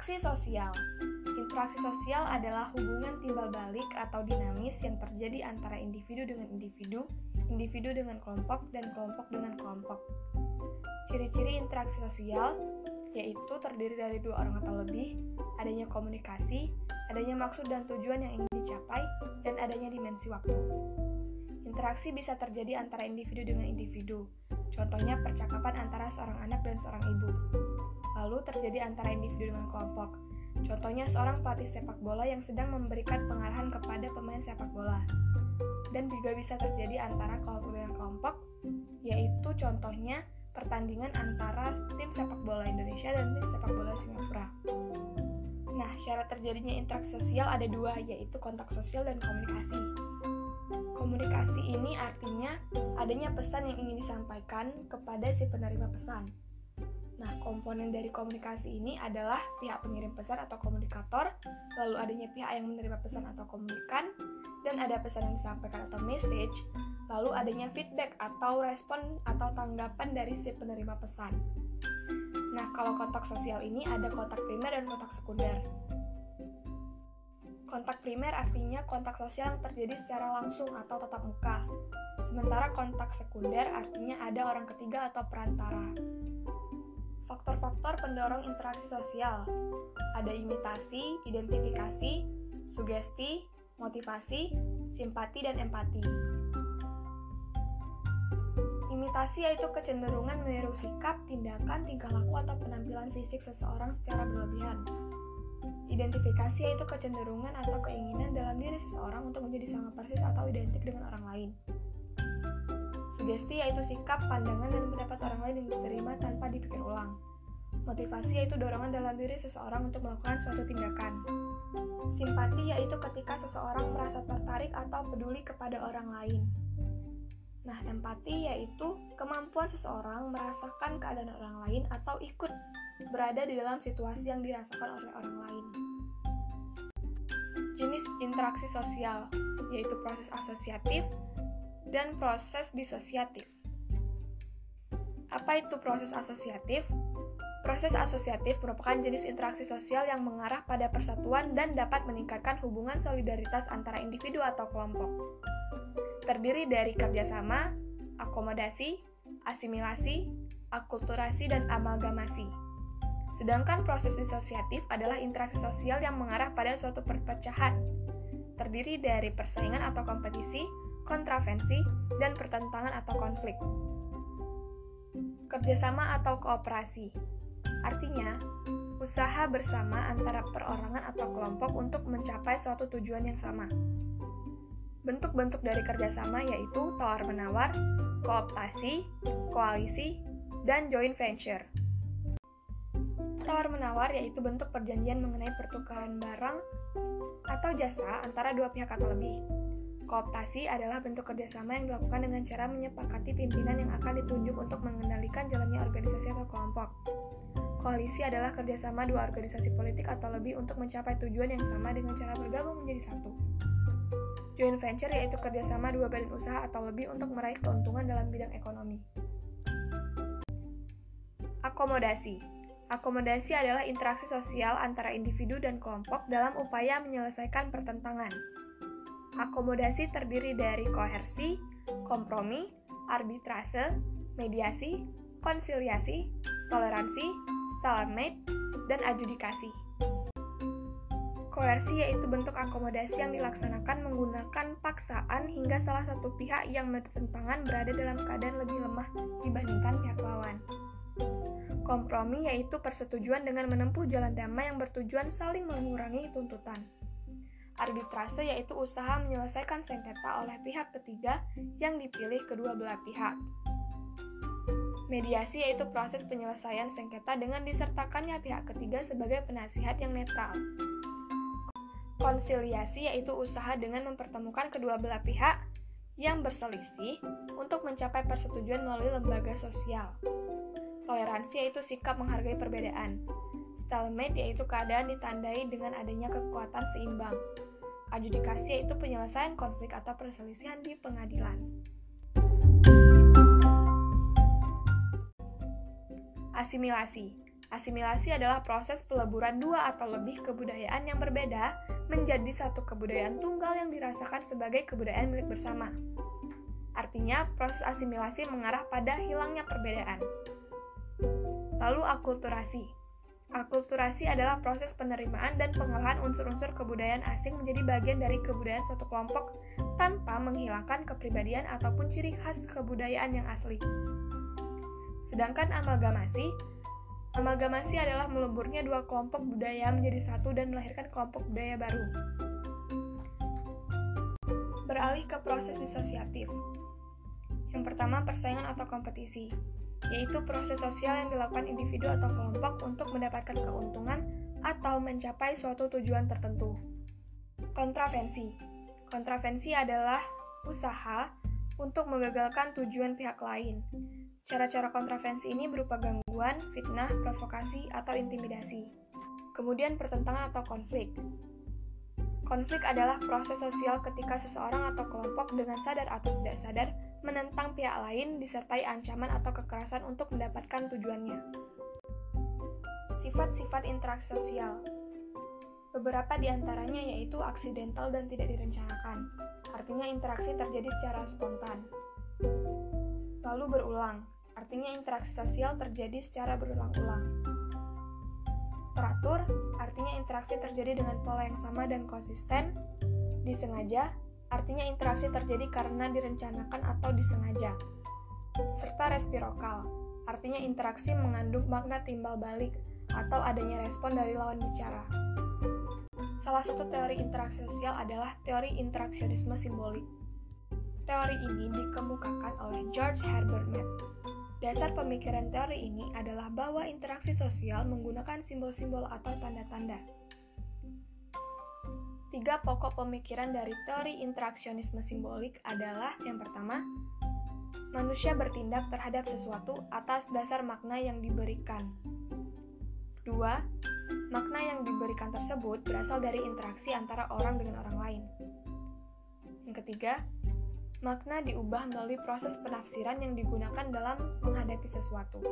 Interaksi sosial. Interaksi sosial adalah hubungan timbal balik atau dinamis yang terjadi antara individu dengan individu, individu dengan kelompok, dan kelompok dengan kelompok. Ciri-ciri interaksi sosial yaitu terdiri dari dua orang atau lebih, adanya komunikasi, adanya maksud dan tujuan yang ingin dicapai, dan adanya dimensi waktu. Interaksi bisa terjadi antara individu dengan individu, contohnya percakapan antara seorang anak dan seorang ibu lalu terjadi antara individu dengan kelompok. Contohnya seorang pelatih sepak bola yang sedang memberikan pengarahan kepada pemain sepak bola. Dan juga bisa terjadi antara kelompok dengan kelompok, yaitu contohnya pertandingan antara tim sepak bola Indonesia dan tim sepak bola Singapura. Nah, syarat terjadinya interaksi sosial ada dua, yaitu kontak sosial dan komunikasi. Komunikasi ini artinya adanya pesan yang ingin disampaikan kepada si penerima pesan. Nah, komponen dari komunikasi ini adalah pihak pengirim pesan atau komunikator, lalu adanya pihak yang menerima pesan atau komunikan, dan ada pesan yang disampaikan atau message, lalu adanya feedback atau respon atau tanggapan dari si penerima pesan. Nah, kalau kontak sosial ini ada kontak primer dan kontak sekunder. Kontak primer artinya kontak sosial yang terjadi secara langsung atau tatap muka. Sementara kontak sekunder artinya ada orang ketiga atau perantara. Faktor-faktor pendorong interaksi sosial ada imitasi, identifikasi, sugesti, motivasi, simpati, dan empati. Imitasi yaitu kecenderungan meniru sikap, tindakan, tingkah laku, atau penampilan fisik seseorang secara berlebihan. Identifikasi yaitu kecenderungan atau keinginan dalam diri seseorang untuk menjadi sama persis atau identik dengan orang lain. Sugesti yaitu sikap, pandangan, dan pendapat orang lain yang diterima tanpa dipikir ulang. Motivasi yaitu dorongan dalam diri seseorang untuk melakukan suatu tindakan. Simpati yaitu ketika seseorang merasa tertarik atau peduli kepada orang lain. Nah, empati yaitu kemampuan seseorang merasakan keadaan orang lain atau ikut berada di dalam situasi yang dirasakan oleh orang lain. Jenis interaksi sosial yaitu proses asosiatif, dan proses disosiatif. Apa itu proses asosiatif? Proses asosiatif merupakan jenis interaksi sosial yang mengarah pada persatuan dan dapat meningkatkan hubungan solidaritas antara individu atau kelompok. Terdiri dari kerjasama, akomodasi, asimilasi, akulturasi, dan amalgamasi. Sedangkan proses disosiatif adalah interaksi sosial yang mengarah pada suatu perpecahan, terdiri dari persaingan atau kompetisi, kontravensi, dan pertentangan atau konflik. Kerjasama atau kooperasi artinya usaha bersama antara perorangan atau kelompok untuk mencapai suatu tujuan yang sama. Bentuk-bentuk dari kerjasama yaitu tawar-menawar, kooptasi, koalisi, dan joint venture. Tawar-menawar yaitu bentuk perjanjian mengenai pertukaran barang atau jasa antara dua pihak atau lebih. Kooptasi adalah bentuk kerjasama yang dilakukan dengan cara menyepakati pimpinan yang akan ditunjuk untuk mengendalikan jalannya organisasi atau kelompok. Koalisi adalah kerjasama dua organisasi politik atau lebih untuk mencapai tujuan yang sama dengan cara bergabung menjadi satu. Joint venture yaitu kerjasama dua badan usaha atau lebih untuk meraih keuntungan dalam bidang ekonomi. Akomodasi Akomodasi adalah interaksi sosial antara individu dan kelompok dalam upaya menyelesaikan pertentangan. Akomodasi terdiri dari koersi, kompromi, arbitrase, mediasi, konsiliasi, toleransi, stalemate, dan adjudikasi. Koersi yaitu bentuk akomodasi yang dilaksanakan menggunakan paksaan hingga salah satu pihak yang bertentangan berada dalam keadaan lebih lemah dibandingkan pihak lawan. Kompromi yaitu persetujuan dengan menempuh jalan damai yang bertujuan saling mengurangi tuntutan. Arbitrase yaitu usaha menyelesaikan sengketa oleh pihak ketiga yang dipilih kedua belah pihak. Mediasi yaitu proses penyelesaian sengketa dengan disertakannya pihak ketiga sebagai penasihat yang netral. Konsiliasi yaitu usaha dengan mempertemukan kedua belah pihak yang berselisih untuk mencapai persetujuan melalui lembaga sosial. Toleransi yaitu sikap menghargai perbedaan. Stalemate yaitu keadaan ditandai dengan adanya kekuatan seimbang. Adjudikasi yaitu penyelesaian konflik atau perselisihan di pengadilan. Asimilasi Asimilasi adalah proses peleburan dua atau lebih kebudayaan yang berbeda menjadi satu kebudayaan tunggal yang dirasakan sebagai kebudayaan milik bersama. Artinya, proses asimilasi mengarah pada hilangnya perbedaan. Lalu akulturasi. Akulturasi adalah proses penerimaan dan pengolahan unsur-unsur kebudayaan asing menjadi bagian dari kebudayaan suatu kelompok tanpa menghilangkan kepribadian ataupun ciri khas kebudayaan yang asli. Sedangkan amalgamasi Amalgamasi adalah melemburnya dua kelompok budaya menjadi satu dan melahirkan kelompok budaya baru. Beralih ke proses disosiatif. Yang pertama, persaingan atau kompetisi, yaitu proses sosial yang dilakukan individu atau kelompok untuk mendapatkan keuntungan atau mencapai suatu tujuan tertentu. Kontravensi. Kontravensi adalah usaha untuk menggagalkan tujuan pihak lain, Cara-cara kontravensi ini berupa gangguan, fitnah, provokasi, atau intimidasi. Kemudian pertentangan atau konflik. Konflik adalah proses sosial ketika seseorang atau kelompok dengan sadar atau tidak sadar menentang pihak lain disertai ancaman atau kekerasan untuk mendapatkan tujuannya. Sifat-sifat interaksi sosial Beberapa di antaranya yaitu aksidental dan tidak direncanakan, artinya interaksi terjadi secara spontan. Lalu berulang, artinya interaksi sosial terjadi secara berulang-ulang. Teratur, artinya interaksi terjadi dengan pola yang sama dan konsisten. Disengaja, artinya interaksi terjadi karena direncanakan atau disengaja. Serta respirokal, artinya interaksi mengandung makna timbal balik atau adanya respon dari lawan bicara. Salah satu teori interaksi sosial adalah teori interaksionisme simbolik. Teori ini dikemukakan oleh George Herbert Mead Dasar pemikiran teori ini adalah bahwa interaksi sosial menggunakan simbol-simbol atau tanda-tanda. Tiga pokok pemikiran dari teori interaksionisme simbolik adalah yang pertama, manusia bertindak terhadap sesuatu atas dasar makna yang diberikan. Dua, makna yang diberikan tersebut berasal dari interaksi antara orang dengan orang lain. Yang ketiga, makna diubah melalui proses penafsiran yang digunakan dalam menghadapi sesuatu.